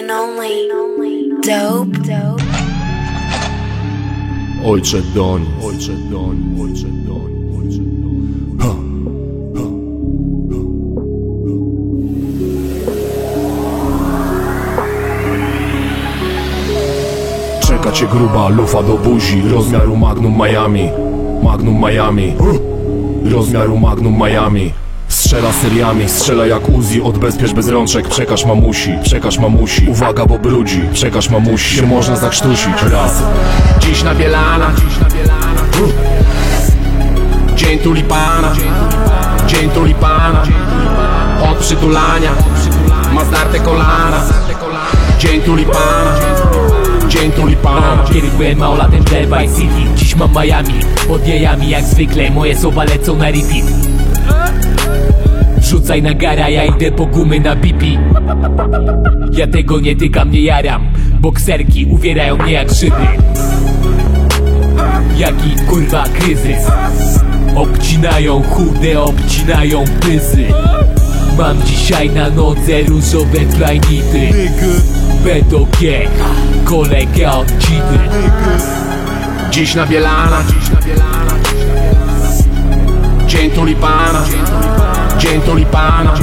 and only. Dope. Ojcze Doń, ojcze Doń, ojcze Doń, ojcze Doń. Czeka cię gruba lufa do buzi Rozmiaru Magnum Miami Magnum Miami Rozmiaru Magnum Miami Strzela seriami, strzela jak Uzi. Odbezpiecz bez rączek, przekaż mamusi Przekaż mamusi, uwaga bo brudzi. Przekaż mamusi, się można zakrztusić. Raz, Dziś na Bielana. Dzień tulipana. Dzień tulipana. Od przytulania. Ma zdarte kolana. Dzień tulipana. Dzień tulipana. Kiedy byłem małolatem w Vice City. Dziś mam Miami. Pod jajami jak zwykle Moje słowa lecą na repeat Rzucaj na gara, ja idę po gumy na bipi Ja tego nie tykam, nie jaram. Bokserki uwierają mnie jak szyby. Jaki kurwa kryzys? Obcinają chude, obcinają pyzy. Mam dzisiaj na nodze różowe flajnity B.G. Kolega od Cidy Dziś na Bielana. Dzień tulipana Dzień tulipana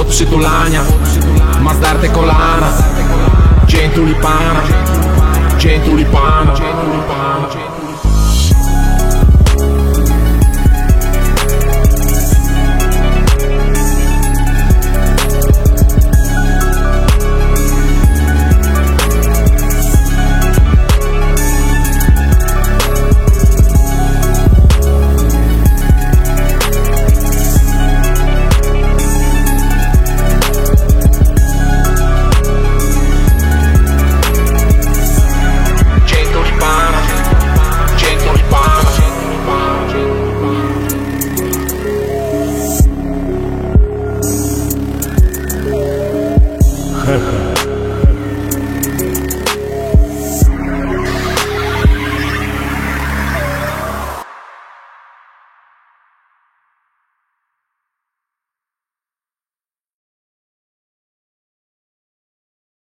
Od przytulania Ma zdarte kolana Ха-ха.